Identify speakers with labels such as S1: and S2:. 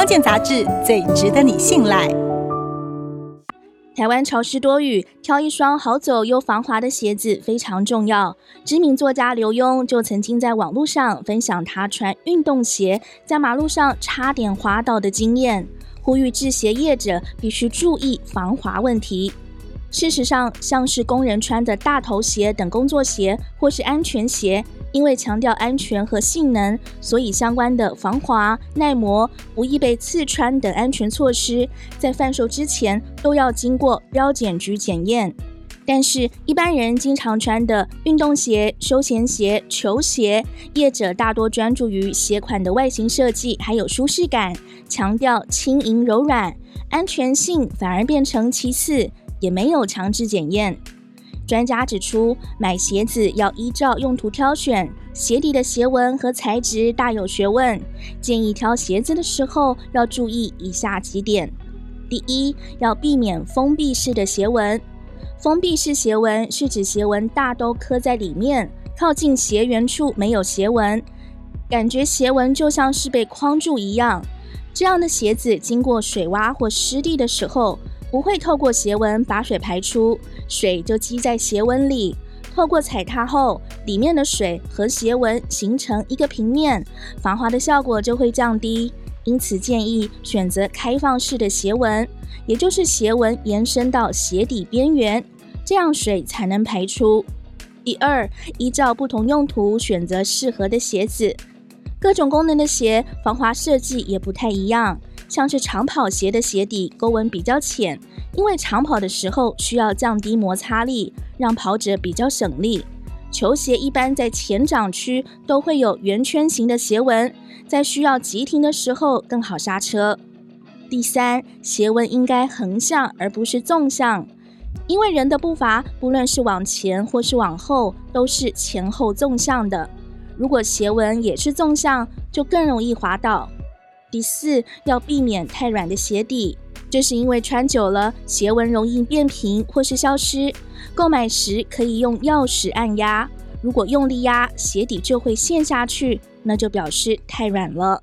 S1: 康健杂志最值得你信赖。
S2: 台湾潮湿多雨，挑一双好走又防滑的鞋子非常重要。知名作家刘墉就曾经在网络上分享他穿运动鞋在马路上差点滑倒的经验，呼吁制鞋业者必须注意防滑问题。事实上，像是工人穿的大头鞋等工作鞋或是安全鞋，因为强调安全和性能，所以相关的防滑、耐磨、不易被刺穿等安全措施，在贩售之前都要经过标检局检验。但是，一般人经常穿的运动鞋、休闲鞋、球鞋，业者大多专注于鞋款的外形设计，还有舒适感，强调轻盈柔软，安全性反而变成其次。也没有强制检验。专家指出，买鞋子要依照用途挑选，鞋底的鞋纹和材质大有学问。建议挑鞋子的时候要注意以下几点：第一，要避免封闭式的鞋纹。封闭式鞋纹是指鞋纹大都刻在里面，靠近鞋缘处没有鞋纹，感觉鞋纹就像是被框住一样。这样的鞋子经过水洼或湿地的时候，不会透过鞋纹把水排出，水就积在鞋纹里。透过踩踏后，里面的水和鞋纹形成一个平面，防滑的效果就会降低。因此建议选择开放式的鞋纹，也就是鞋纹延伸到鞋底边缘，这样水才能排出。第二，依照不同用途选择适合的鞋子，各种功能的鞋防滑设计也不太一样。像是长跑鞋的鞋底沟纹比较浅，因为长跑的时候需要降低摩擦力，让跑者比较省力。球鞋一般在前掌区都会有圆圈形的鞋纹，在需要急停的时候更好刹车。第三，鞋纹应该横向而不是纵向，因为人的步伐不论是往前或是往后都是前后纵向的，如果鞋纹也是纵向，就更容易滑倒。第四，要避免太软的鞋底，这是因为穿久了鞋纹容易变平或是消失。购买时可以用钥匙按压，如果用力压，鞋底就会陷下去，那就表示太软了。